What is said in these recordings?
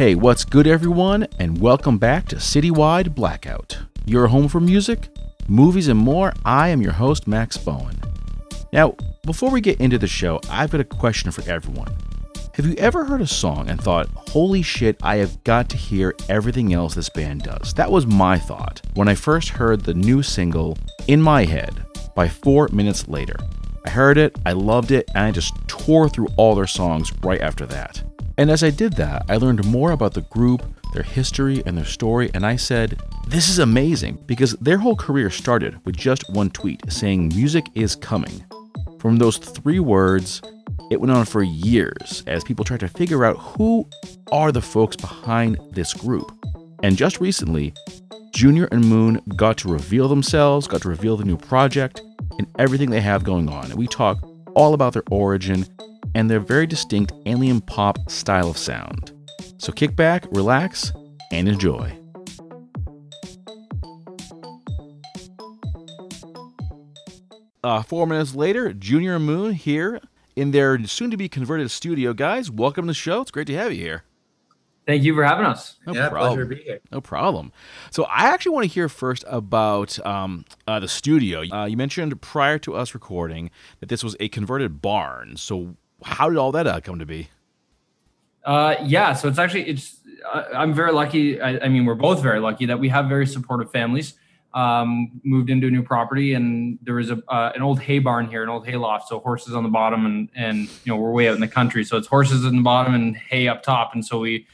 Hey, what's good, everyone, and welcome back to Citywide Blackout. Your home for music, movies, and more. I am your host, Max Bowen. Now, before we get into the show, I've got a question for everyone. Have you ever heard a song and thought, holy shit, I have got to hear everything else this band does? That was my thought when I first heard the new single, In My Head, by Four Minutes Later. I heard it, I loved it, and I just tore through all their songs right after that. And as I did that, I learned more about the group, their history, and their story, and I said, This is amazing because their whole career started with just one tweet saying, Music is coming. From those three words, it went on for years as people tried to figure out who are the folks behind this group. And just recently, Junior and Moon got to reveal themselves, got to reveal the new project, and everything they have going on. And we talk all about their origin and their very distinct alien pop style of sound. So kick back, relax, and enjoy. Uh, four minutes later, Junior Moon here in their soon to be converted studio. Guys, welcome to the show. It's great to have you here. Thank you for having us. No yeah, problem. pleasure to be here. No problem. So I actually want to hear first about um, uh, the studio. Uh, you mentioned prior to us recording that this was a converted barn. So how did all that uh, come to be? Uh, yeah, so it's actually it's. Uh, I'm very lucky. I, I, mean, we're both very lucky that we have very supportive families. Um, moved into a new property, and there was a uh, an old hay barn here, an old hay loft. So horses on the bottom, and and you know we're way out in the country, so it's horses in the bottom and hay up top. And so we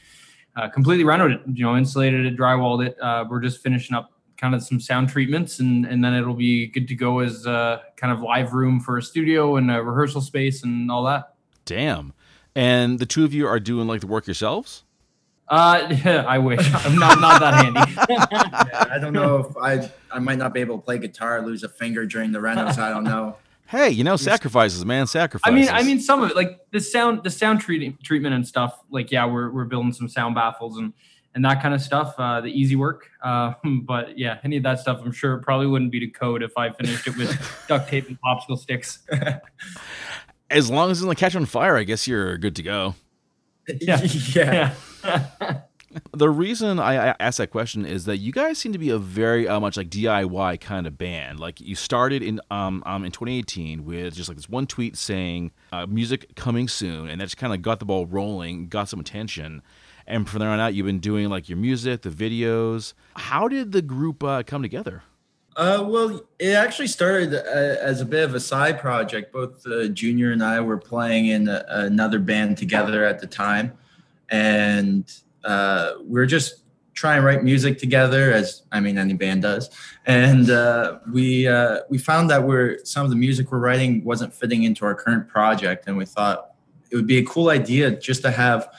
uh, completely renovated it. You know, insulated it, drywalled it. Uh, we're just finishing up kind of some sound treatments, and and then it'll be good to go as uh, kind of live room for a studio and a rehearsal space and all that. Damn. And the two of you are doing like the work yourselves? Uh, I wish I'm not not that handy. yeah, I don't know if I I might not be able to play guitar, lose a finger during the renos. I don't know. Hey, you know, sacrifices, man, sacrifices. I mean, I mean, some of it, like the sound, the sound treating treatment and stuff. Like, yeah, we're we're building some sound baffles and and that kind of stuff. Uh, the easy work. Uh, but yeah, any of that stuff, I'm sure it probably wouldn't be to code if I finished it with duct tape and popsicle sticks as long as it doesn't catch on fire, I guess you're good to go. Yeah. yeah. the reason I asked that question is that you guys seem to be a very uh, much like DIY kind of band. Like you started in um, um in 2018 with just like this one tweet saying uh, music coming soon, and that just kind of got the ball rolling, got some attention. And from there on out, you've been doing like your music, the videos. How did the group uh, come together? Uh, well, it actually started uh, as a bit of a side project. Both uh, Junior and I were playing in a, another band together at the time, and uh, we are just trying to write music together, as I mean any band does. And uh, we uh, we found that we're some of the music we're writing wasn't fitting into our current project, and we thought it would be a cool idea just to have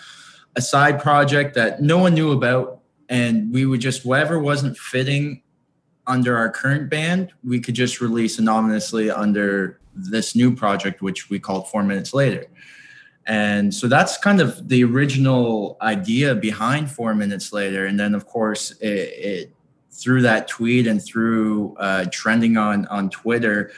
a side project that no one knew about, and we would just whatever wasn't fitting under our current band, we could just release anonymously under this new project, which we called Four Minutes Later. And so that's kind of the original idea behind Four Minutes Later. And then, of course, it, it through that tweet and through uh, trending on on Twitter,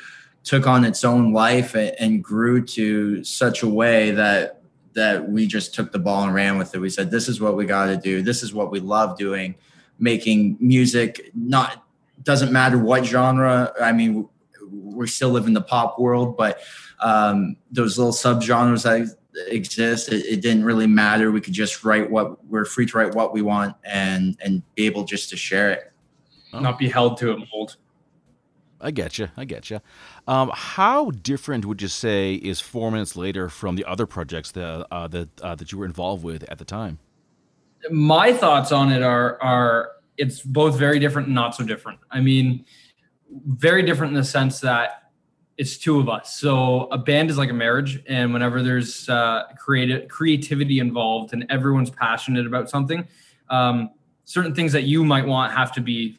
took on its own life and, and grew to such a way that that we just took the ball and ran with it. We said, "This is what we got to do. This is what we love doing." Making music, not doesn't matter what genre. I mean, we still live in the pop world, but um, those little subgenres that exist, it, it, didn't really matter. We could just write what we're free to write what we want and and be able just to share it, oh. not be held to a mold. I get you. I get you. Um, how different would you say is four minutes later from the other projects that uh, that uh, that you were involved with at the time? My thoughts on it are are it's both very different and not so different. I mean, very different in the sense that it's two of us. So a band is like a marriage, and whenever there's uh, creative creativity involved and everyone's passionate about something, um, certain things that you might want have to be,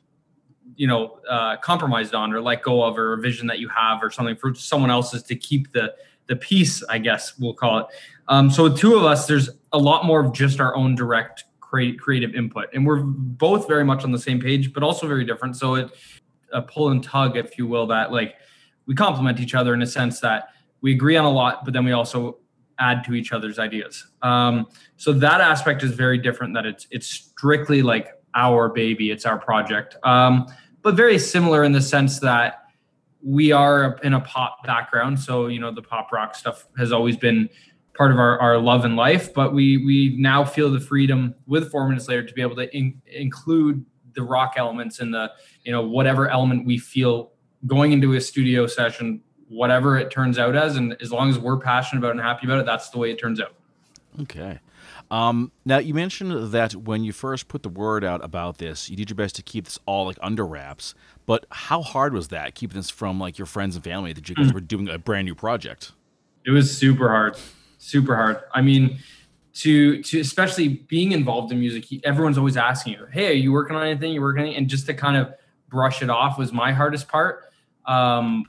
you know, uh, compromised on or let go of, or a vision that you have, or something for someone else's to keep the the peace. I guess we'll call it. Um, so with two of us, there's a lot more of just our own direct create creative input and we're both very much on the same page but also very different so it a pull and tug if you will that like we complement each other in a sense that we agree on a lot but then we also add to each other's ideas. Um, so that aspect is very different. That it's it's strictly like our baby, it's our project, um, but very similar in the sense that we are in a pop background. So you know the pop rock stuff has always been part of our, our love and life, but we we now feel the freedom with Four Minutes Later to be able to in, include the rock elements and the you know whatever element we feel going into a studio session whatever it turns out as and as long as we're passionate about it and happy about it that's the way it turns out. Okay. Um, now you mentioned that when you first put the word out about this you did your best to keep this all like under wraps but how hard was that keeping this from like your friends and family that you guys mm. were doing a brand new project? It was super hard super hard. I mean to to especially being involved in music everyone's always asking you hey are you working on anything? You working on anything? and just to kind of brush it off was my hardest part. Um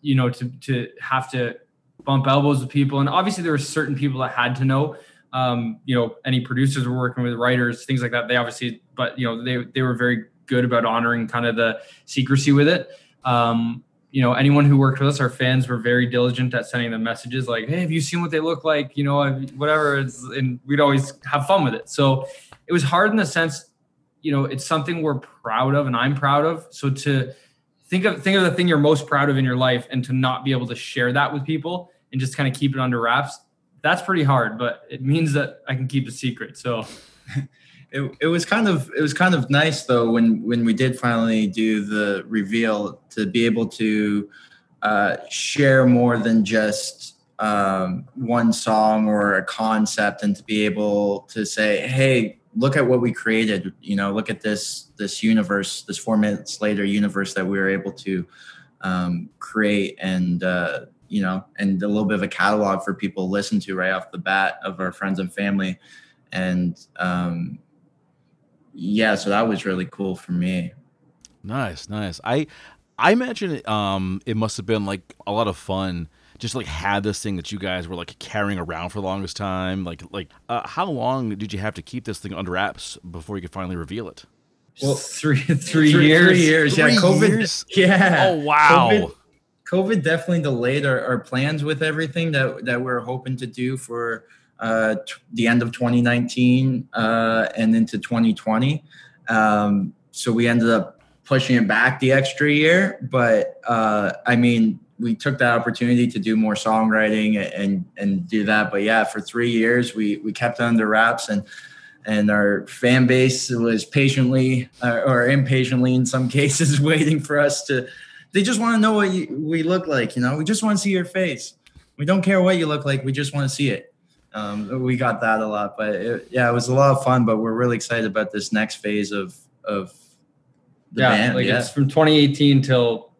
you know to to have to bump elbows with people. And obviously there were certain people that had to know um you know any producers were working with writers things like that. They obviously but you know they they were very good about honoring kind of the secrecy with it. Um you know, anyone who worked with us, our fans were very diligent at sending them messages like, "Hey, have you seen what they look like?" You know, whatever. It's, and we'd always have fun with it. So it was hard in the sense, you know, it's something we're proud of, and I'm proud of. So to think of think of the thing you're most proud of in your life, and to not be able to share that with people and just kind of keep it under wraps, that's pretty hard. But it means that I can keep a secret. So. it, it was kind of it was kind of nice though when when we did finally do the reveal to be able to uh, share more than just um, one song or a concept and to be able to say hey look at what we created. You know look at this this universe this four minutes later universe that we were able to um, create and uh, you know and a little bit of a catalog for people to listen to right off the bat of our friends and family. And um, yeah, so that was really cool for me. Nice, nice. I I imagine it, um it must have been like a lot of fun just like had this thing that you guys were like carrying around for the longest time like like uh, how long did you have to keep this thing under wraps before you could finally reveal it well three three, three years three years three yeah covid years? yeah oh wow COVID, COVID definitely delayed our, our plans with everything that that we're hoping to do for uh, t- the end of 2019 uh, and into 2020. Um, so we ended up pushing it back the extra year. But uh, I mean, we took that opportunity to do more songwriting and and do that. But yeah, for three years we we kept under wraps and and our fan base was patiently uh, or impatiently in some cases waiting for us to. They just want to know what you, we look like. You know, we just want to see your face. We don't care what you look like. We just want to see it. Um, we got that a lot, but it, yeah, it was a lot of fun. But we're really excited about this next phase of of the yeah, band. Like yeah. it's from 2018 till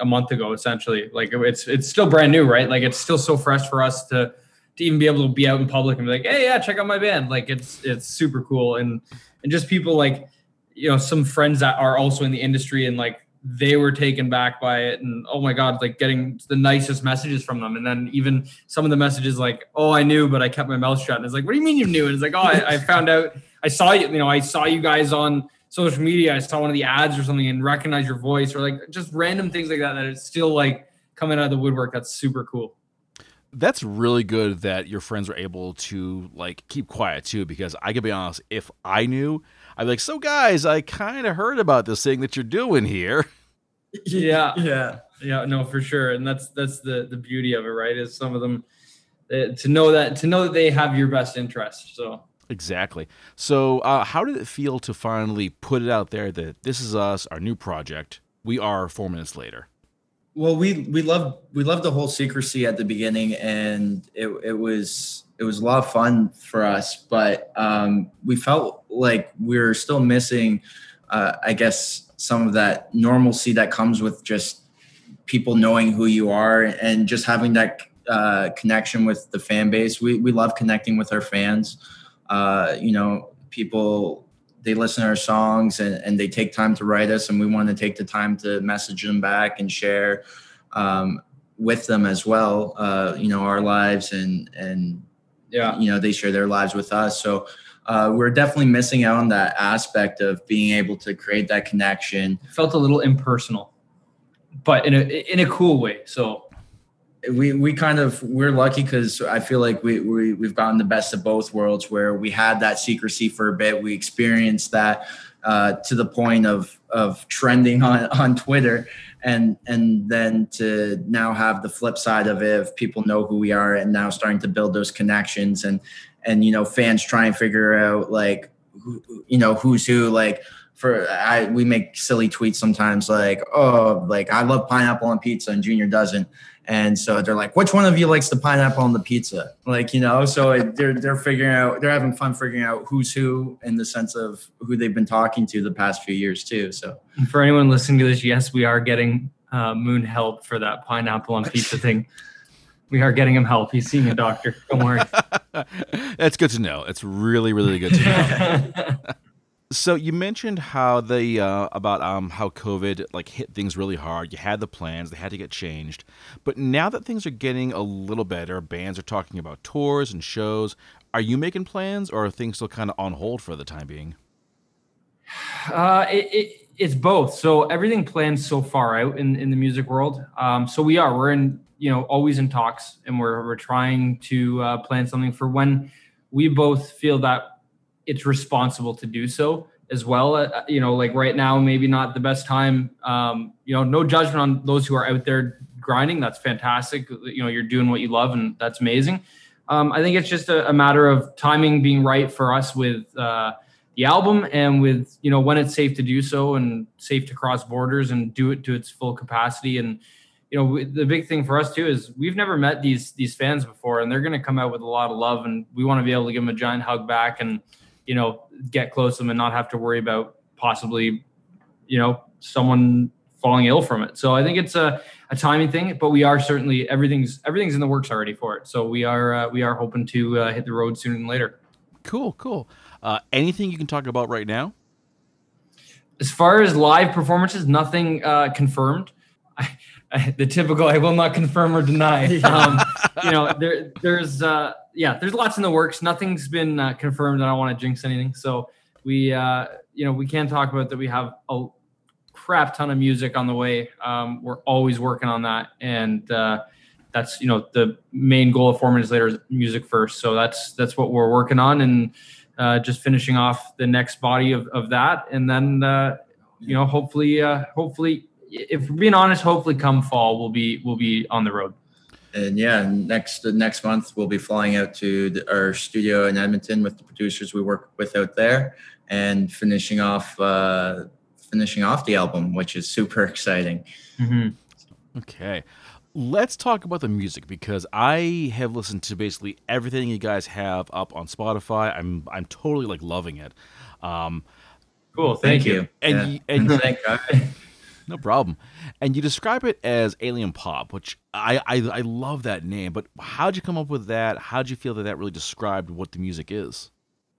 a month ago, essentially. Like it's it's still brand new, right? Like it's still so fresh for us to to even be able to be out in public and be like, hey, yeah, check out my band. Like it's it's super cool, and and just people like you know some friends that are also in the industry and like they were taken back by it. And oh my god like getting the nicest messages from them. And then even some of the messages like oh i knew but i kept my mouth shut. And it's like what do you mean you knew? And it's like oh I, I, found out i saw you you know i saw you guys on social media. I saw one of the ads or something and recognize your voice or like just random things like that that it's still like coming out of the woodwork. That's super cool. That's really good that your friends were able to like keep quiet too because i can be honest if i knew I'm like, so guys, I kind of heard about this thing that you're doing here. Yeah, yeah, yeah. No, for sure, and that's that's the the beauty of it, right? Is some of them uh, to know that to know that they have your best interest. So exactly. So, uh, how did it feel to finally put it out there that this is us, our new project? We are four minutes later. Well, we we loved we loved the whole secrecy at the beginning, and it it was it was a lot of fun for us, but um, we felt like we are still missing, uh, I guess, some of that normalcy that comes with just people knowing who you are and just having that uh, connection with the fan base. We we love connecting with our fans. Uh, you know, people they listen to our songs and, and they take time to write us, and we want to take the time to message them back and share um, with them as well. Uh, you know, our lives and and yeah. you know they share their lives with us. So uh, we're definitely missing out on that aspect of being able to create that connection. Felt a little impersonal but in a in a cool way so. We we kind of we're lucky because I feel like we, we we've gotten the best of both worlds where we had that secrecy for a bit. We experienced that uh, to the point of of trending on on Twitter, and and then to now have the flip side of it of people know who we are and now starting to build those connections and and you know fans try and figure out like who, you know who's who like for I we make silly tweets sometimes like oh like I love pineapple on pizza and Junior doesn't and so they're like which one of you likes the pineapple on the pizza? Like you know so they're they're figuring out they're having fun figuring out who's who in the sense of who they've been talking to the past few years too so. And for anyone listening to this yes we are getting uh, Moon help for that pineapple on pizza thing. We are getting him help. He's seeing a doctor. Don't worry. That's good to know. It's really really good to know So you mentioned how the uh, about um, how COVID like hit things really hard. You had the plans; they had to get changed. But now that things are getting a little better, bands are talking about tours and shows. Are you making plans, or are things still kind of on hold for the time being? Uh, it, it, it's both. So everything plans so far out in, in the music world. Um, so we are we're in you know always in talks, and we're we're trying to uh, plan something for when we both feel that it's responsible to do so as well. Uh, you know, like right now, maybe not the best time. Um, you know, no judgment on those who are out there grinding. That's fantastic. You know, you're doing what you love, and that's amazing. Um, I think it's just a, a, matter of timing being right for us with uh, the album and with you know when it's safe to do so and safe to cross borders and do it to its full capacity. And you know, the big thing for us too is we've never met these these fans before, and they're going to come out with a lot of love, and we want to be able to give them a giant hug back and you know, get close to them and not have to worry about possibly, you know, someone falling ill from it. So I think it's a, a timing thing, but we are certainly everything's everything's in the works already for it. So we are uh, we are hoping to uh, hit the road sooner than later. Cool, cool. Uh, anything you can talk about right now? As far as live performances, nothing uh, confirmed. I, I, the typical, I will not confirm or deny. Um, you know, there, there's uh, yeah, there's lots in the works. Nothing's been uh, confirmed. I don't want to jinx anything. So we, uh, you know, we can talk about that. We have a crap ton of music on the way. Um, we're always working on that, and uh, that's you know the main goal of Four Minutes Later is music first. So that's that's what we're working on, and uh, just finishing off the next body of, of that, and then uh, you know hopefully uh, hopefully if we're being honest, hopefully come fall we'll be we'll be on the road and yeah, next next month we'll be flying out to the, our studio in Edmonton with the producers we work with out there, and finishing off uh, finishing off the album, which is super exciting. Mm-hmm. Okay, let's talk about the music because I have listened to basically everything you guys have up on Spotify. I'm I'm totally like loving it. Um, cool, thank, thank you. you. And yeah. and thank God. No problem. And you describe it as alien pop, which I, I, I love that name. But how'd you come up with that? How'd you feel that that really described what the music is?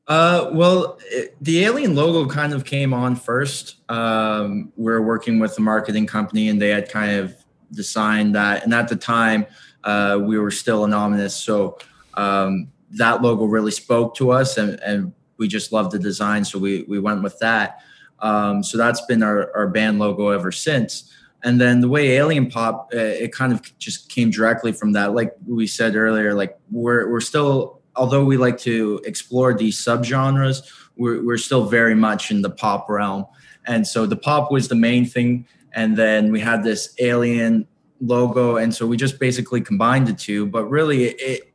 Uh, well, it, the alien logo kind of came on first. Um, we're working with a marketing company, and they had kind of designed that. And at the time, uh, we were still anonymous, so um, that logo really spoke to us, and, and we just loved the design, so we we went with that. Um, so that's been our, our band logo ever since. And then the way Alien Pop, uh, it kind of just came directly from that. Like we said earlier, like we're we're still, although we like to explore these subgenres, we're we're still very much in the pop realm. And so the pop was the main thing, and then we had this Alien logo, and so we just basically combined the two. But really, it, it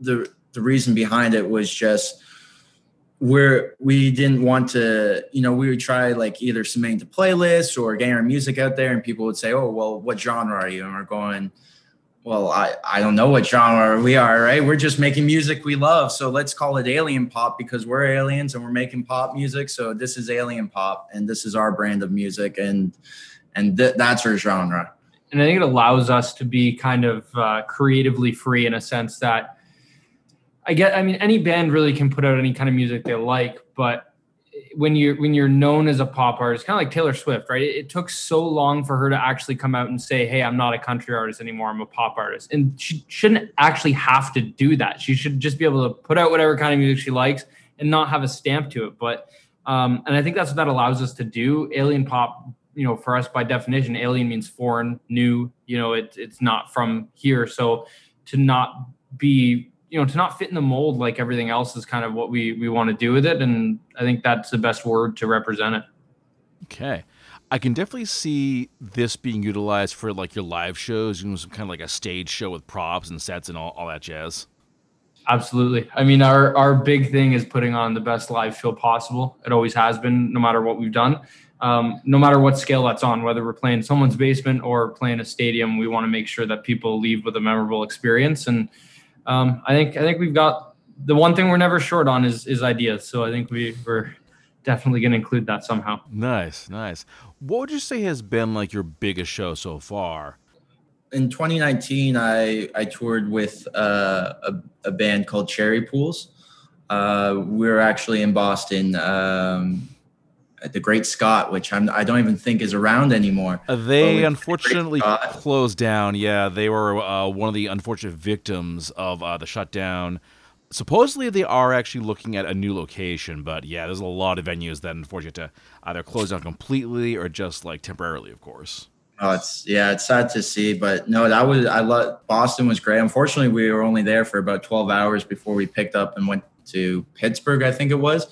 the the reason behind it was just where we didn't want to, you know, we would try like either submitting to playlists or getting our music out there, and people would say, "Oh, well, what genre are you?" And we're going, "Well, I I don't know what genre we are, right? We're just making music we love, so let's call it alien pop because we're aliens and we're making pop music. So this is alien pop, and this is our brand of music, and and th- that's our genre." And I think it allows us to be kind of uh, creatively free in a sense that I get. I mean, any band really can put out any kind of music they like, but when you're when you're known as a pop artist, kind of like Taylor Swift, right? It, it, took so long for her to actually come out and say, "Hey, I'm not a country artist anymore. I'm a pop artist," and she shouldn't actually have to do that. She should just be able to put out whatever kind of music she likes and not have a stamp to it. But um, and I think that's what that allows us to do. Alien Pop you know, for us by definition, alien means foreign, new. You know, it, it's not from here. So to not be, you know, to not fit in the mold like everything else is kind of what we we want to do with it, and I think that's the best word to represent it. Okay. I can definitely see this being utilized for like your live shows, you know, some kind of like a stage show with props and sets and all, all that jazz. Absolutely. I mean, our our big thing is putting on the best live show possible. It always has been, no matter what we've done. Um, no matter what scale that's on, whether we're playing someone's basement or playing a stadium, we want to make sure that people leave with a memorable experience. And um, I think I think we've got the one thing we're never short on is is ideas. So I think we we're definitely going to include that somehow. Nice, nice. What would you say has been like your biggest show so far? In 2019, I I toured with uh, a, a band called Cherry Pools. Uh, we were actually in Boston um, at the Great Scott, which I'm I don't even think is around anymore. Uh, they unfortunately closed down. Yeah, they were uh, one of the unfortunate victims of uh, the shutdown supposedly they are actually looking at a new location, but yeah, there's a lot of venues that unfortunately have to either close down completely or just like temporarily, of course. Oh, it's yeah, it's sad to see, but no, that was I love Boston was great. Unfortunately, we were only there for about 12 hours before we picked up and went to Pittsburgh, I think it was.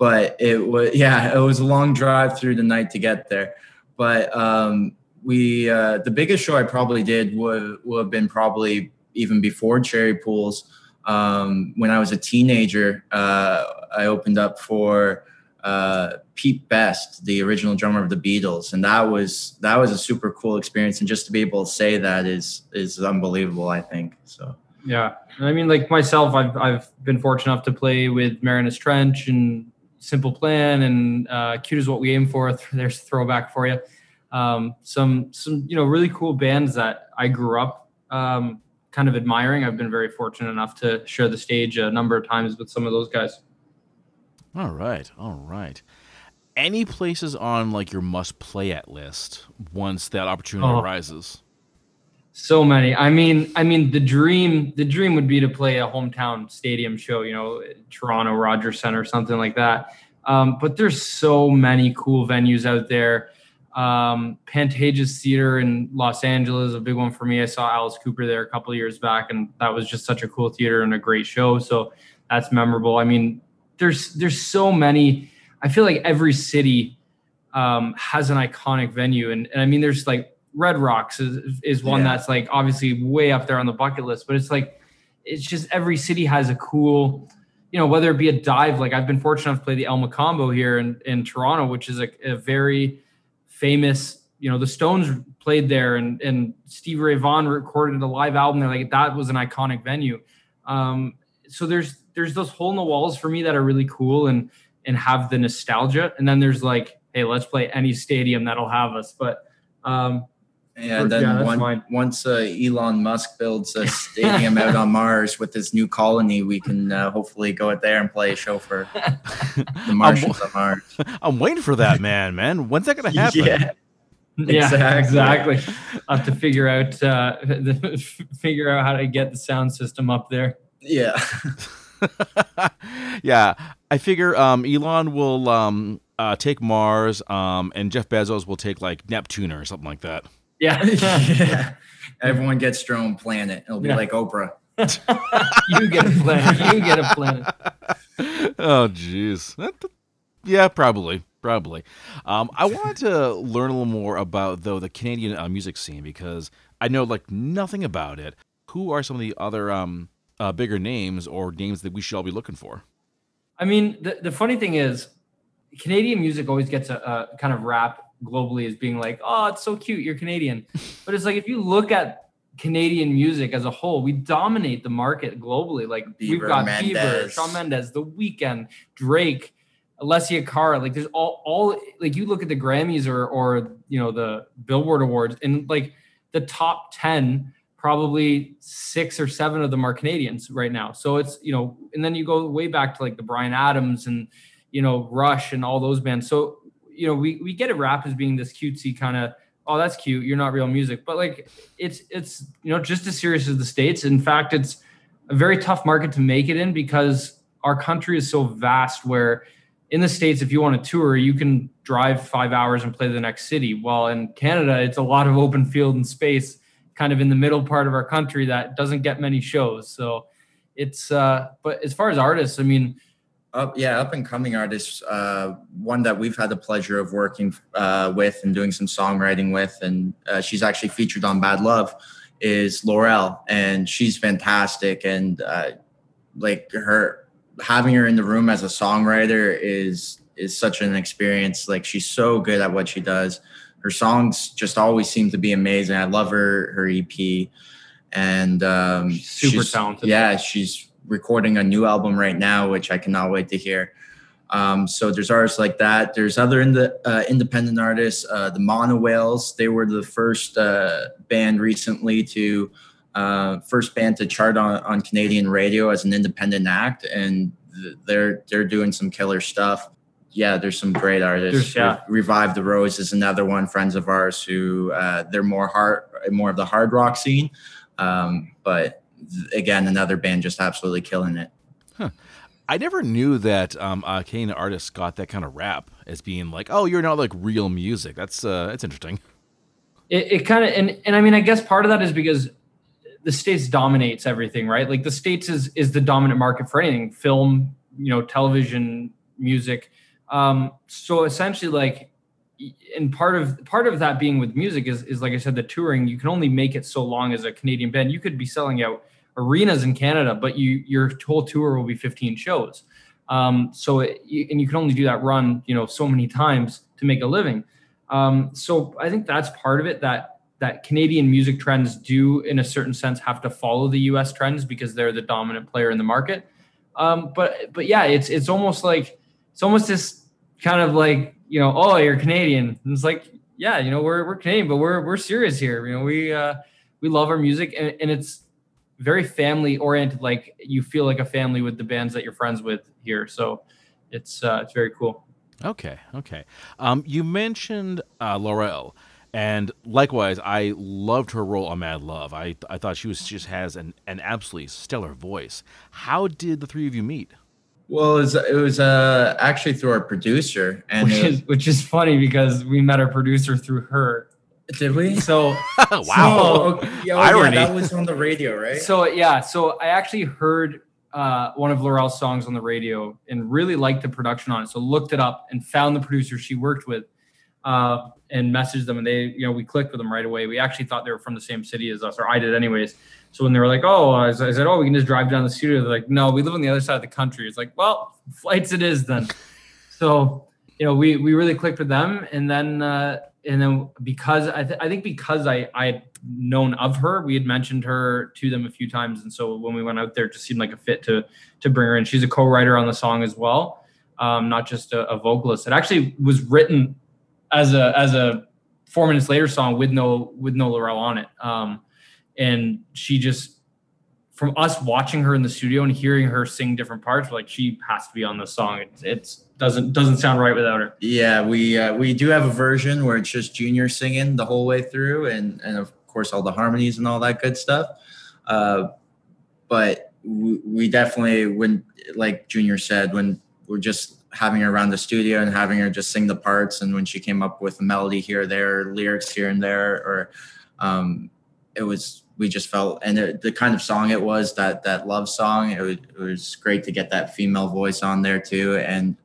But it was yeah, it was a long drive through the night to get there. But um, we uh, the biggest show I probably did would would have been probably even before Cherry Pools um, when I was a teenager, uh, I opened up for uh, Pete Best, the original drummer of the Beatles, and that was that was a super cool experience. And just to be able to say that is is unbelievable. I think so. Yeah, I mean, like myself, I've I've been fortunate enough to play with Marianas Trench and Simple Plan and uh, Cute is what we aim for. There's a throwback for you. Um, some some you know really cool bands that I grew up um, kind of admiring. I've been very fortunate enough to share the stage a number of times with some of those guys. All right, all right. Any places on like your must play at list once that opportunity oh, arises? So many. I mean, I mean, the dream, the dream would be to play a hometown stadium show. You know, Toronto Rogers Center, something like that. Um, but there's so many cool venues out there. Um, Pantages Theater in Los Angeles, a big one for me. I saw Alice Cooper there a couple years back, and that was just such a cool theater and a great show. So that's memorable. I mean, there's there's so many. I feel like every city um, has an iconic venue, and, and I mean, there's like Red Rocks is, is one yeah. that's like obviously way up there on the bucket list, but it's like it's just every city has a cool you know, whether it be a dive, like I've been fortunate enough to play the El Mocambo here in, in Toronto, which is a, a very famous you know the stones played there and and steve ray vaughan recorded a live album there like that was an iconic venue. Um, so there's there's those hole in the walls for me that are really cool and and have the nostalgia. And then there's like hey let's play any stadium that'll have us. But um yeah, and then yeah, one, once uh, Elon Musk builds a stadium out on Mars with his new colony, we can uh, hopefully go out there and play a show for the Martians I'm, on Mars. I'm waiting for that, man. Man, when's that gonna happen? Yeah. Yeah, exactly. exactly. I have to figure out uh, the, figure out how to get the sound system up there. Yeah. yeah, I figure um, Elon will um, uh, take Mars, um, and Jeff Bezos will take like Neptune or something like that. Yeah. yeah. Everyone gets their own planet. It'll be yeah. like Oprah. you get a planet. You get a planet. Oh, jeez. Yeah, probably. Probably. Um, I wanted to learn a little more about, though, the Canadian uh, music scene because I know like nothing about it. Who are some of the other um, uh, bigger names or names that we should all be looking for? I mean, the, the funny thing is, Canadian music always gets a, a kind of rap globally as being like, oh, it's so cute, you're Canadian. but it's like if you look at Canadian music as a whole, we dominate the market globally. Like Bieber, we've got Mendes. Bieber, Shawn Mendes, The Weeknd, Drake, Alessia Cara. Like there's all all like you look at the Grammys or or you know the Billboard Awards and like the top ten probably six or seven of them are Canadians right now. So it's, you know, and then you go way back to like the Bryan Adams and, you know, Rush and all those bands. So you know, we we get it rap as being this cutesy kind of oh that's cute you're not real music. But like it's it's you know just as serious as the states. In fact it's a very tough market to make it in because our country is so vast where in the states if you want to tour you can drive five hours and play the next city. While in canada it's a lot of open field and space kind of in the middle part of our country that doesn't get many shows. So it's uh but as far as artists i mean up yeah up and coming artists uh one that we've had the pleasure of working uh with and doing some songwriting with and uh, she's actually featured on bad love is laurel and she's fantastic and uh like her having her in the room as a songwriter is is such an experience. Like she's so good at what she does. Her songs just always seem to be amazing. I love her her EP, and um, super talented. Yeah, she's recording a new album right now, which I cannot wait to hear. Um, so there's artists like that. There's other in the uh, independent artists. Uh, the Monowhales. They were the first uh, band recently to uh, first band to chart on, on Canadian radio as an independent act, and they're they're doing some killer stuff. Yeah, there's some great artists. Yeah. Revive the Rose is another one. Friends of ours who uh, they're more hard, more of the hard rock scene, um, but again, another band just absolutely killing it. Huh. I never knew that um, uh, Canadian artists got that kind of rap as being like, "Oh, you're not like real music." That's uh, that's interesting. It, it kind of and and I mean, I guess part of that is because the states dominates everything, right? Like the states is is the dominant market for anything, film, you know, television, music. Um, so essentially, like, and part of part of that being with music is is like I said, the touring. You can only make it so long as a Canadian band. You could be selling out arenas in Canada, but you your whole tour will be 15 shows. Um, so it, and you can only do that run, you know, so many times to make a living. Um, so I think that's part of it that that Canadian music trends do, in a certain sense, have to follow the U.S. trends because they're the dominant player in the market. Um, but but yeah, it's it's almost like it's almost this kind of like you know, oh, you're Canadian. And it's like yeah, you know, we're we're Canadian, but we're we're serious here. You know, we uh, we love our music, and, and it's very family oriented. Like you feel like a family with the bands that you're friends with here. So it's uh, it's very cool. Okay, okay. Um, you mentioned uh, Laurel. And likewise, I loved her role on Mad Love. I I thought she was just has an, an absolutely stellar voice. How did the three of you meet? Well, it was, it was uh, actually through our producer, and which is which is funny because we met our producer through her. Did we? So wow, so, okay, oh, irony. Yeah, that was on the radio, right? So yeah, so I actually heard uh, one of Laurel's songs on the radio and really liked the production on it. So looked it up and found the producer she worked with uh, and messaged them, and they, you know, we clicked with them right away. We actually thought they were from the same city as us, or I did, anyways. So when they were like, "Oh," I said, "Oh, we can just drive down the studio," they're like, "No, we live on the other side of the country." It's like, well, flights it is then. so you know, we we really clicked with them, and then uh, and then because I, th- I think because I I had known of her, we had mentioned her to them a few times, and so when we went out there, it just seemed like a fit to to bring her in. She's a co-writer on the song as well, um, not just a, a vocalist. It actually was written as a as a four minutes later song with no with no Laurel on it. Um, and she just from us watching her in the studio and hearing her sing different parts, like she has to be on the song. It it's doesn't doesn't sound right without her. Yeah, we uh, we do have a version where it's just Junior singing the whole way through, and and of course all the harmonies and all that good stuff. Uh, but we, we definitely when like Junior said when we're just having her around the studio and having her just sing the parts. And when she came up with a melody here, there, lyrics here and there, or um, it was we just felt and it, the kind of song it was that that love song. It was, it was great to get that female voice on there too. And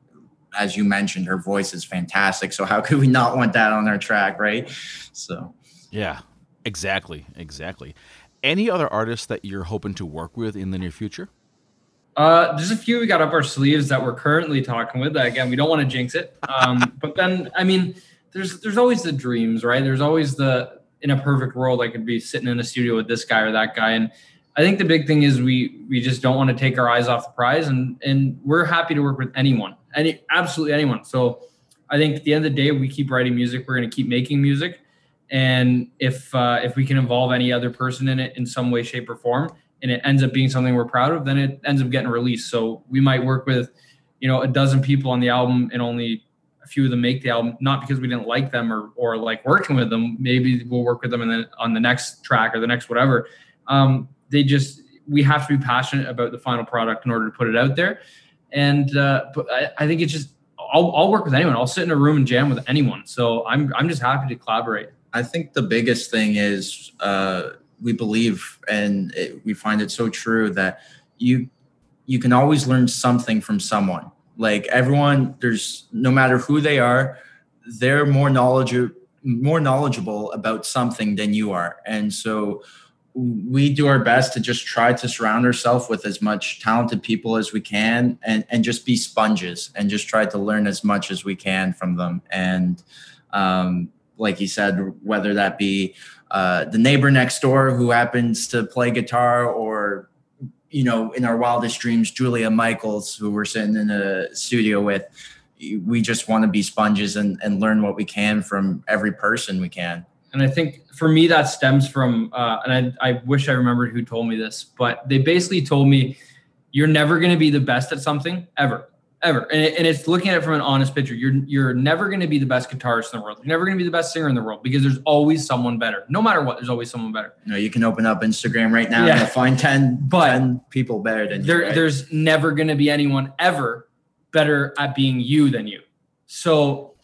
as you mentioned, her voice is fantastic. So how could we not want that on our track, right? So yeah, exactly, exactly. Any other artists that you're hoping to work with in the near future? Uh, there's a few we got up our sleeves that we're currently talking with. Again, we don't want to jinx it. Um, but then, I mean, there's there's always the dreams, right? There's always the in a perfect world, I could be sitting in a studio with this guy or that guy. And I think the big thing is we we just don't want to take our eyes off the prize, and and we're happy to work with anyone, any absolutely anyone. So I think at the end of the day, we keep writing music. We're going to keep making music, and if uh, if we can involve any other person in it in some way, shape, or form, and it ends up being something we're proud of, then it ends up getting released. So we might work with, you know, a dozen people on the album and only a few of them make the album, not because we didn't like them or or like working with them. Maybe we'll work with them on the next track or the next whatever. Um, they just we have to be passionate about the final product in order to put it out there. And uh, but I, I think it's just I'll, I'll work with anyone. I'll sit in a room and jam with anyone. So I'm I'm just happy to collaborate. I think the biggest thing is uh, we believe, and it, we find it so true that you you can always learn something from someone. Like everyone, there's no matter who they are, they're more knowledgeable more knowledgeable about something than you are, and so we do our best to just try to surround ourselves with as much talented people as we can and, and just be sponges and just try to learn as much as we can from them. And um, like you said, whether that be uh, the neighbor next door who happens to play guitar or you know, in our wildest dreams, Julia Michaels, who we're sitting in a studio with, we just want to be sponges and, and learn what we can from every person we can. And I think for me, that stems from, uh, and I, I wish I remembered who told me this, but they basically told me, you're never going to be the best at something ever, ever. And, it, and it's looking at it from an honest picture. You're, you're never going to be the best guitarist in the world. You're never going to be the best singer in the world because there's always someone better. No matter what, there's always someone better. You know, you can open up Instagram right now yeah. and find 10, but 10 people better than there, you. Right? There's never going to be anyone ever better at being you than you. So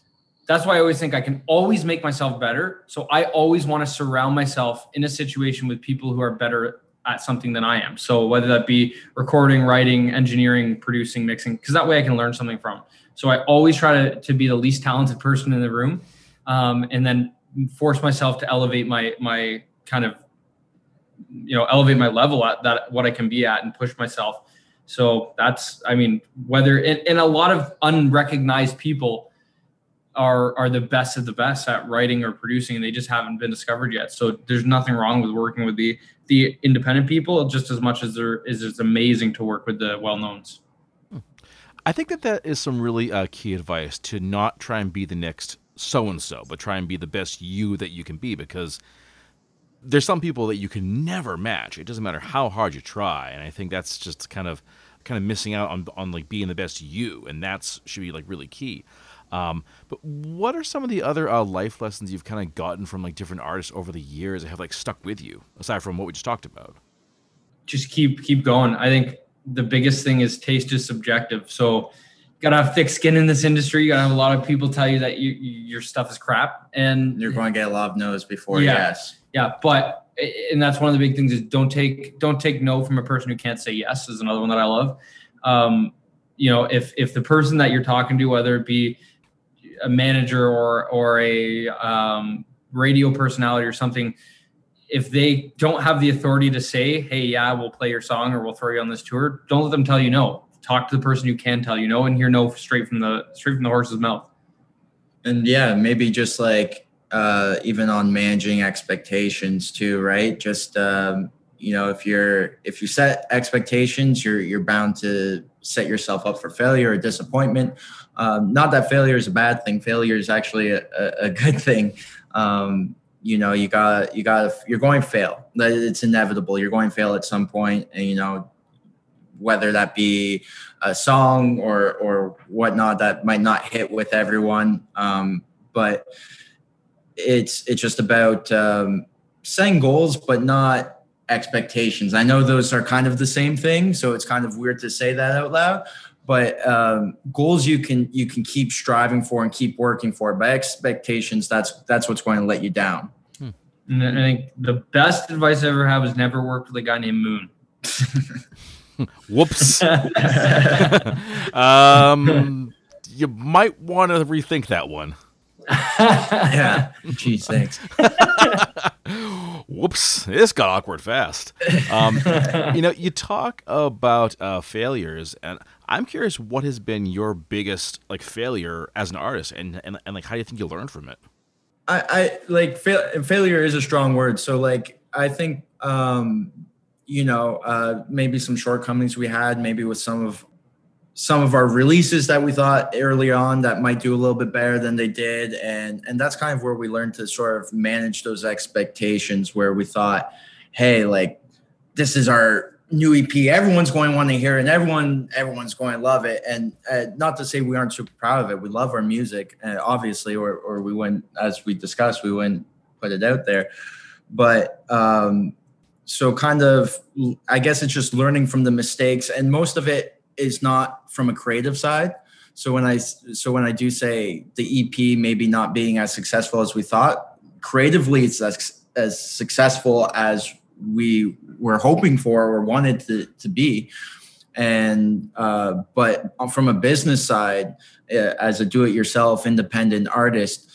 that's why I always think I can always make myself better. So I always want to surround myself in a situation with people who are better at something than I am. So whether that be recording, writing, engineering, producing, mixing, because that way I can learn something from. So I always try to, to be the least talented person in the room, um, and then force myself to elevate my my kind of you know elevate my level at that what I can be at and push myself. So that's I mean whether in, in a lot of unrecognized people are are the best of the best at writing or producing and they just haven't been discovered yet so there's nothing wrong with working with the the independent people just as much as there is it's amazing to work with the well-knowns. I think that that is some really uh, key advice to not try and be the next so and so but try and be the best you that you can be because there's some people that you can never match. It doesn't matter how hard you try and i think that's just kind of kind of missing out on on like being the best you and that's should be like really key um, but what are some of the other uh, life lessons you've kind of gotten from like different artists over the years that have like stuck with you, aside from what we just talked about? Just keep keep going. I think the biggest thing is taste is subjective. So you gotta have thick skin in this industry. You gotta have a lot of people tell you that you, your stuff is crap, and you're going to get a lot of no's before yeah, yes. Yeah, but and that's one of the big things is don't take don't take no from a person who can't say yes. Is another one that I love. Um, you know, if if the person that you're talking to, whether it be a manager or or a um, radio personality or something if they don't have the authority to say hey yeah we'll play your song or we'll throw you on this tour don't let them tell you no. Talk to the person who can tell you no and hear no straight from the straight from the horse's mouth. And yeah maybe just like uh, even on managing expectations too right? Just um, you know if you're if you set expectations you're you're bound to set yourself up for failure or disappointment. Um, not that failure is a bad thing. Failure is actually a, a, a good thing. Um, you know you got you got you're going to fail. It's inevitable. You're going to fail at some point and you know whether that be a song or or whatnot that might not hit with everyone. Um, but it's it's just about um, setting goals but not expectations. I know those are kind of the same thing, so it's kind of weird to say that out loud. But um, goals you can you can keep striving for and keep working for. But expectations, that's that's what's going to let you down. Hmm. And I think the best advice I ever had was never work with a guy named Moon. Whoops. um, you might want to rethink that one. yeah. Geez, thanks. Whoops, this got awkward fast. Um, you know, you talk about uh, failures, and I'm curious what has been your biggest like failure as an artist, and and, and like how do you think you learned from it? I, I like fail, failure is a strong word. So like I think um, you know uh, maybe some shortcomings we had, maybe with some of some of our releases that we thought early on that might do a little bit better than they did. And and that's kind of where we learned to sort of manage those expectations where we thought hey like this is our new ep everyone's going to want to hear it and everyone everyone's going to love it. And uh, not to say we aren't super proud of it. We love our music. Uh, obviously or or we wouldn't as we discussed we wouldn't put it out there. But um so kind of i guess it's just learning from the mistakes and most of it is not from a creative side. So when I so when I do say the EP maybe not being as successful as we thought, creatively it's as, as successful as we were hoping for or wanted to, to be. And uh, but from a business side, uh, as a do-it-yourself independent artist,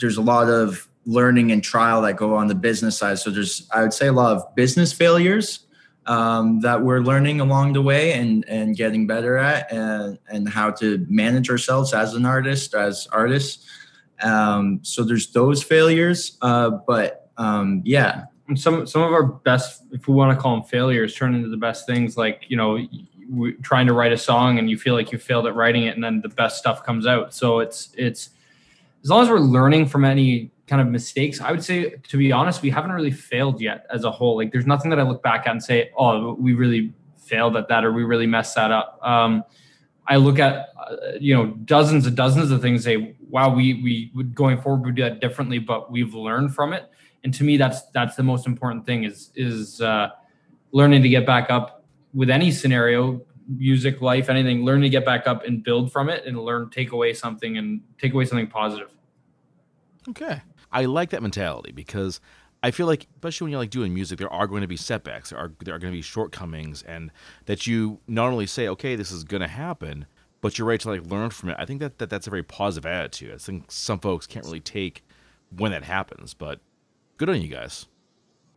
there's a lot of learning and trial that go on the business side. So there's I would say a lot of business failures um, that we're learning along the way and and getting better at and and how to manage ourselves as an artist as artists. Um, so there's those failures uh, but um, yeah. Some some of our best if we want to call them failures turn into the best things like you know trying to write a song and you feel like you failed at writing it and then the best stuff comes out. So it's it's as long as we're learning from any kind of mistakes. I would say, to be honest, we haven't really failed yet as a whole. Like, there's nothing that I look back at and say, "Oh, we really failed at that," or "We really messed that up." Um, I look at uh, you know dozens and dozens of things. Say, "Wow, we we would going forward we do that differently," but we've learned from it. And to me, that's that's the most important thing is is uh, learning to get back up with any scenario, music, life, anything. Learn to get back up and build from it, and learn take away something and take away something positive. Okay. I like that mentality because I feel like, especially when you're like doing music, there are going to be setbacks, there are there are going to be shortcomings, and that you not only say, okay, this is going to happen, but you're ready to like learn from it. I think that, that that's a very positive attitude. I think some folks can't really take when that happens, but good on you guys.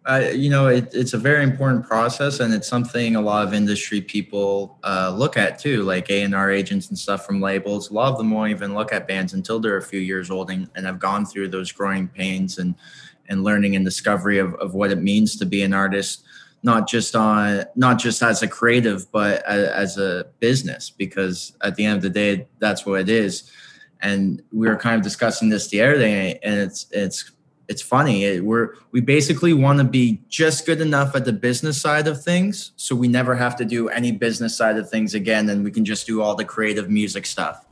Uh, you know, it, it's a very important process, and it's something a lot of industry people uh, look at too, like A and R agents and stuff from labels. A lot of them won't even look at bands until they're a few years old and, and have gone through those growing pains and and learning and discovery of, of what it means to be an artist, not just on not just as a creative, but as, as a business. Because at the end of the day, that's what it is. And we were kind of discussing this the other day, and it's it's it's funny. It, we're we basically want to be just good enough at the business side of things, so we never have to do any business side of things again, and we can just do all the creative music stuff.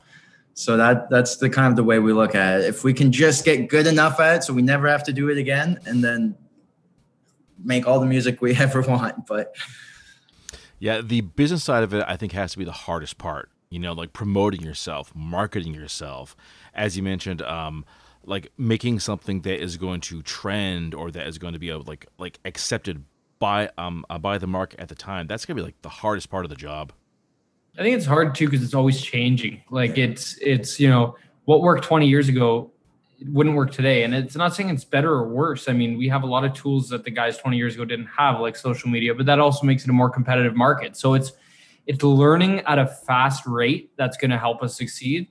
So that that's the kind of the way we look at it. If we can just get good enough at it, so we never have to do it again, and then make all the music we ever want. But yeah, the business side of it, I think, has to be the hardest part. You know, like promoting yourself, marketing yourself, as you mentioned. Um, like making something that is going to trend or that is going to be a, like like accepted by um uh, by the market at the time that's gonna be like the hardest part of the job. I think it's hard too because it's always changing. Like it's it's you know what worked 20 years ago wouldn't work today. And it's not saying it's better or worse. I mean we have a lot of tools that the guys 20 years ago didn't have like social media but that also makes it a more competitive market. So it's it's learning at a fast rate that's going to help us succeed.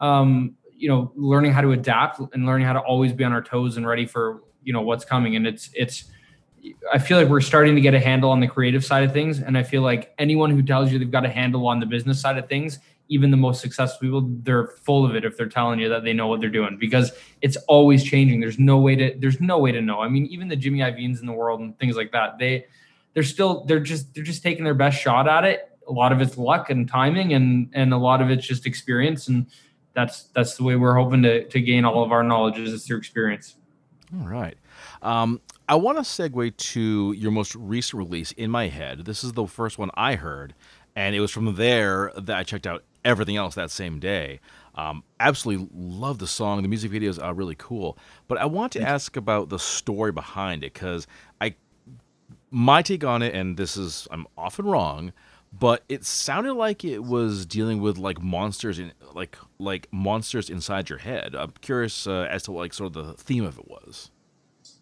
Um, you know learning how to adapt and learning how to always be on our toes and ready for you know what's coming. And it's it's i feel like we're starting to get a handle on the creative side of things. And i feel like anyone who tells you they've got a handle on the business side of things even the most successful people they're full of it if they're telling you that they know what they're doing because it's always changing. There's no way to there's no way to know. I mean even the jimmy iovine's in the world and things like that they they're still they're just they're just taking their best shot at it. A lot of it's luck and timing and and a lot of it's just experience. And that's that's the way we're hoping to to gain all of our knowledge is through experience. All right. Um, I want to segue to your most recent release in my head. This is the first one I heard, and it was from there that I checked out everything else that same day. Um, absolutely love the song. The music videos are really cool. But I want to ask about the story behind it because I, my take on it, and this is I'm often wrong, but it sounded like it was dealing with like monsters in like like monsters inside your head. I'm curious uh, as to like sort of the theme of it was.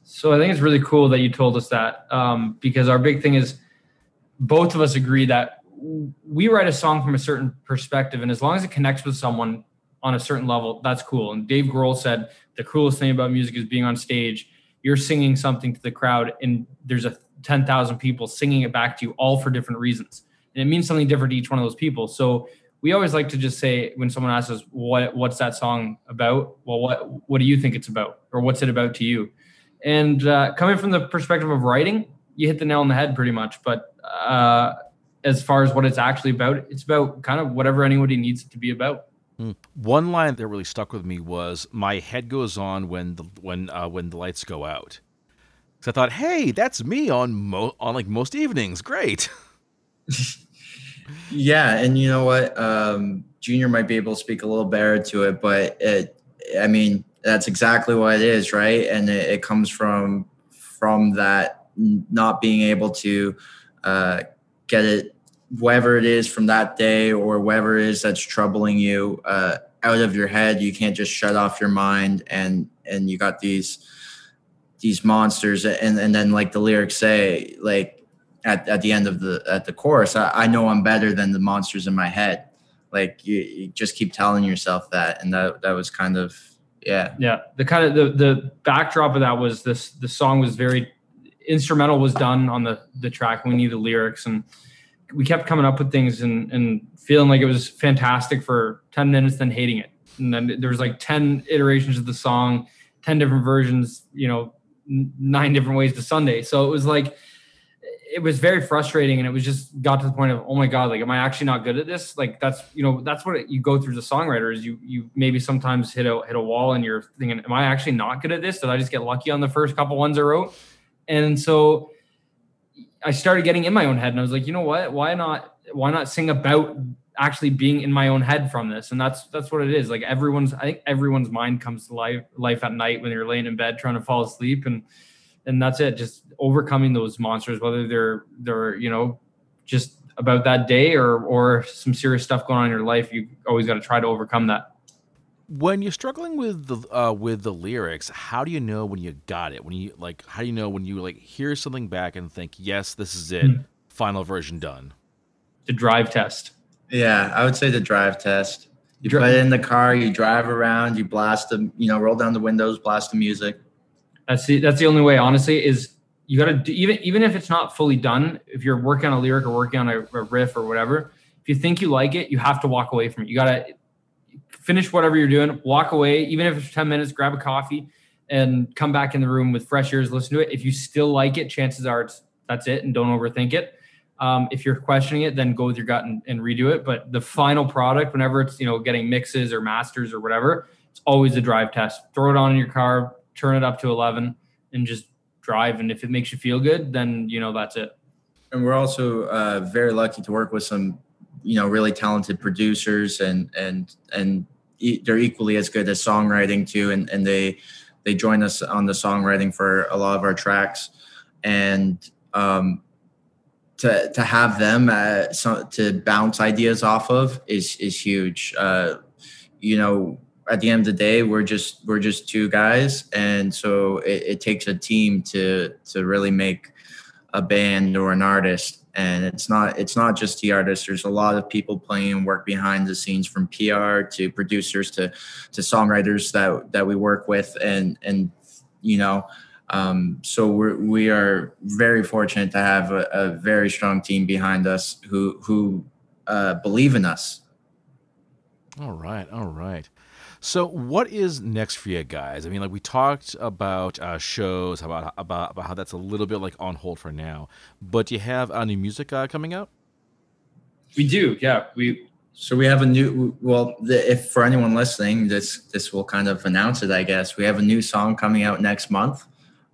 So I think it's really cool that you told us that um, because our big thing is both of us agree that we write a song from a certain perspective, and as long as it connects with someone on a certain level, that's cool. And Dave Grohl said the coolest thing about music is being on stage. You're singing something to the crowd, and there's a ten thousand people singing it back to you, all for different reasons and it means something different to each one of those people. So we always like to just say when someone asks us what what's that song about, well, what what do you think it's about, or what's it about to you? And uh, coming from the perspective of writing, you hit the nail on the head pretty much. But uh, as far as what it's actually about, it's about kind of whatever anybody needs it to be about. Hmm. One line that really stuck with me was "My head goes on when the when uh, when the lights go out." So I thought, "Hey, that's me on mo- on like most evenings. Great." yeah, and you know what? Um, Junior might be able to speak a little better to it, but it, I mean, that's exactly what it is, right? And it, it comes from from that not being able to uh, get it, whatever it is from that day or whatever it is that's troubling you, uh, out of your head. You can't just shut off your mind, and and you got these these monsters, and and then like the lyrics say, like at, at the end of the at the chorus, I, I know I'm better than the monsters in my head. Like you, you just keep telling yourself that, and that that was kind of yeah. Yeah the kind of the the backdrop of that was this the song was very instrumental was done on the the track we need the lyrics and we kept coming up with things and and feeling like it was fantastic for 10 minutes then hating it. And then there was like 10 iterations of the song 10 different versions you know nine different ways to sunday. So it was like it was very frustrating and it was just got to the point of oh my god like am i actually not good at this? Like that's you know that's what you go through as a songwriter is you you maybe sometimes hit a hit a wall and you're thinking am i actually not good at this? Did i just get lucky on the first couple ones i wrote? And so i started getting in my own head and i was like you know what? Why not why not sing about actually being in my own head from this? And that's that's what it is. Like everyone's i think everyone's mind comes to life life at night when you're laying in bed trying to fall asleep and and that's it. Just overcoming those monsters whether they're they're you know just about that day or or some serious stuff going on in your life you always got to try to overcome that. When you're struggling with the uh, with the lyrics how do you know when you got it? When you like how do you know when you like hear something back and think yes this is it. Mm-hmm. final version done. The drive test. Yeah i would say the drive test. You put it in the car you drive around you blast the you know roll down the windows blast the music that's the that's the only way. Honestly, is you got to do even even if it's not fully done. If you're working on a lyric or working on a, a riff or whatever, if you think you like it, you have to walk away from it. You got to finish whatever you're doing, walk away, even if it's 10 minutes, grab a coffee and come back in the room with fresh ears, listen to it. If you still like it, chances are it's that's it and don't overthink it. Um, if you're questioning it, then go with your gut and, and, redo it. But the final product, whenever it's you know getting mixes or masters or whatever, it's always a drive test. Throw it on in your car, turn it up to 11 and just drive. And if it makes you feel good, then, you know, that's it. And we're also uh, very lucky to work with some, you know, really talented producers and, and, and they're equally as good as songwriting too. And, and they, they join us on the songwriting for a lot of our tracks. And, um, to, to have them uh, so, to bounce ideas off of is is huge. Uh, you know, at the end of the day we're just we're just two guys. And so it, it, takes a team to to really make a band or an artist. And it's not it's not just the artist there's a lot of people playing work behind the scenes from pr to producers to to songwriters that that we work with. And and you know um, so we're, we are very fortunate to have a, a very strong team behind us who who uh, believe in us. All right all right so, what is next for you guys? I mean, like we talked about uh, shows, about, about about how that's a little bit like on hold for now. But do you have uh, new music uh, coming out? We do, yeah. We so we have a new. Well, the, if for anyone listening, this this will kind of announce it. I guess we have a new song coming out next month.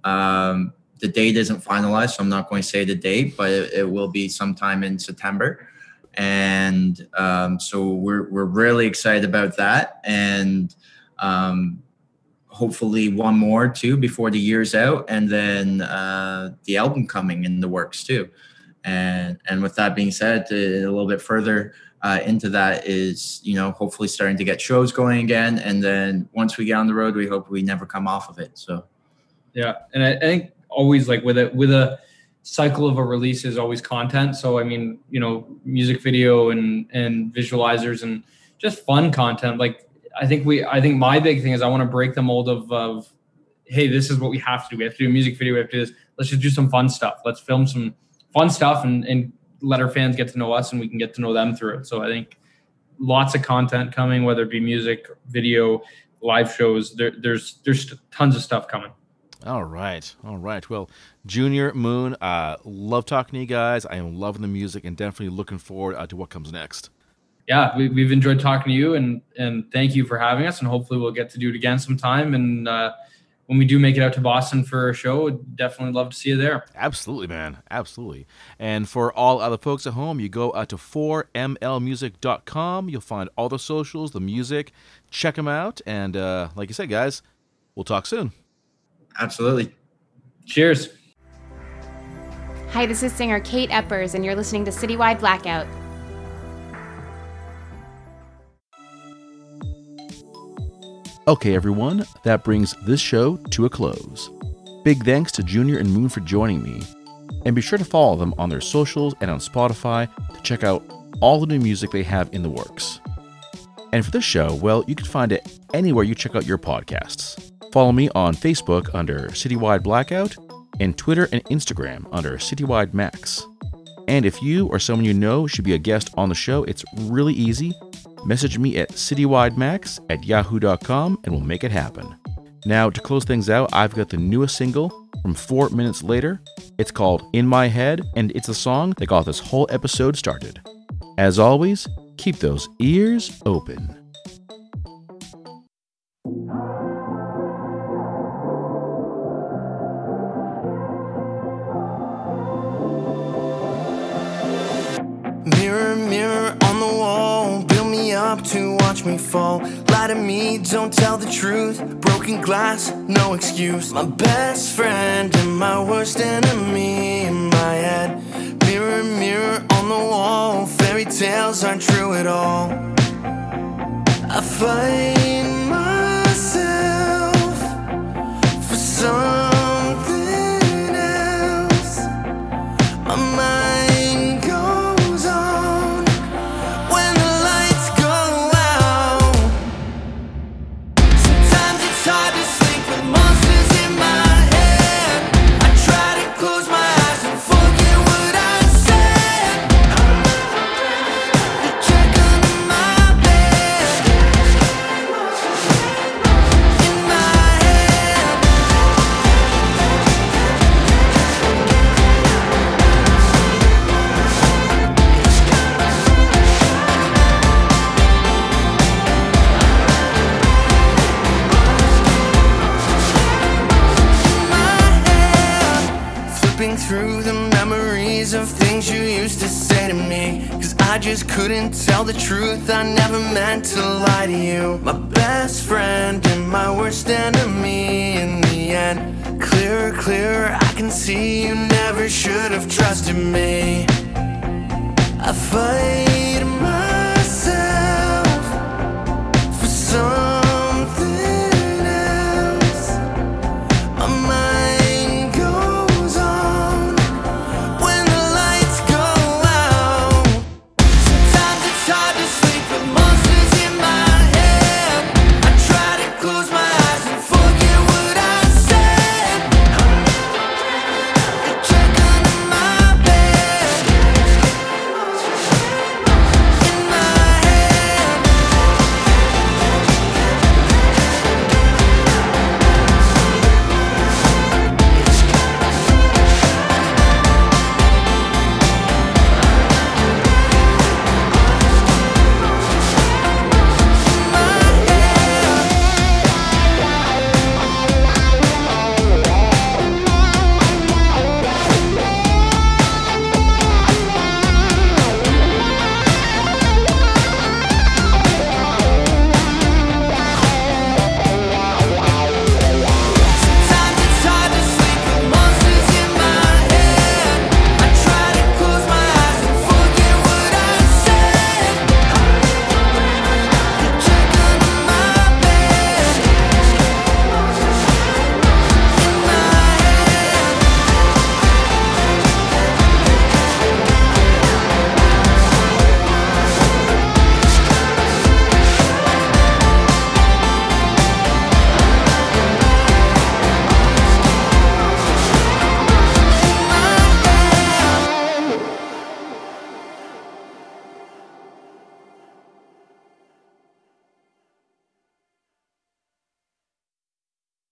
Um, the date isn't finalized, so I'm not going to say the date, but it, it will be sometime in September and um, so we're we're really excited about that, and um, hopefully one more too before the year's out, and then uh, the album coming in the works too. And and with that being said, a little bit further uh, into that is you know hopefully starting to get shows going again, and then once we get on the road, we hope we never come off of it. So yeah, and I, I think always like with a with a cycle of a release is always content. So I mean, you know, music video and and visualizers and just fun content. Like I think we I think my big thing is I want to break the mold of of hey, this is what we have to do. We have to do a music video, we have to do this. Let's just do some fun stuff. Let's film some fun stuff and and let our fans get to know us and we can get to know them through it. So I think lots of content coming, whether it be music, video, live shows. There, there's there's tons of stuff coming. All right. All right. Well, Junior Moon, uh, love talking to you guys. I am loving the music and definitely looking forward uh, to what comes next. Yeah, we, have enjoyed talking to you and and thank you for having us. And hopefully we'll get to do it again sometime. And uh, when we do make it out to Boston for a show, definitely love to see you there. Absolutely, man. Absolutely. And for all other folks at home, you go out to 4mlmusic.com. You'll find all the socials, the music. Check them out. And uh, like you said, guys, we'll talk soon. Absolutely. Cheers. Hi, this is singer Kate Eppers, and you're listening to Citywide Blackout. Okay, everyone, that brings this show to a close. Big thanks to Junior and Moon for joining me. And be sure to follow them on their socials and on Spotify to check out all the new music they have in the works. And for this show, well, you can find it anywhere you check out your podcasts. Follow me on Facebook under Citywide Blackout and Twitter and Instagram under Citywide Max. And if you or someone you know should be a guest on the show, it's really easy. Message me at citywidemax at yahoo.com and we'll make it happen. Now, to close things out, I've got the newest single from Four Minutes Later. It's called In My Head, and it's the song that got this whole episode started. As always, keep those ears open. Up to watch me fall. Lie to me, don't tell the truth. Broken glass, no excuse. My best friend and my worst enemy in my head. Mirror, mirror on the wall, fairy tales aren't true at all. I find myself for something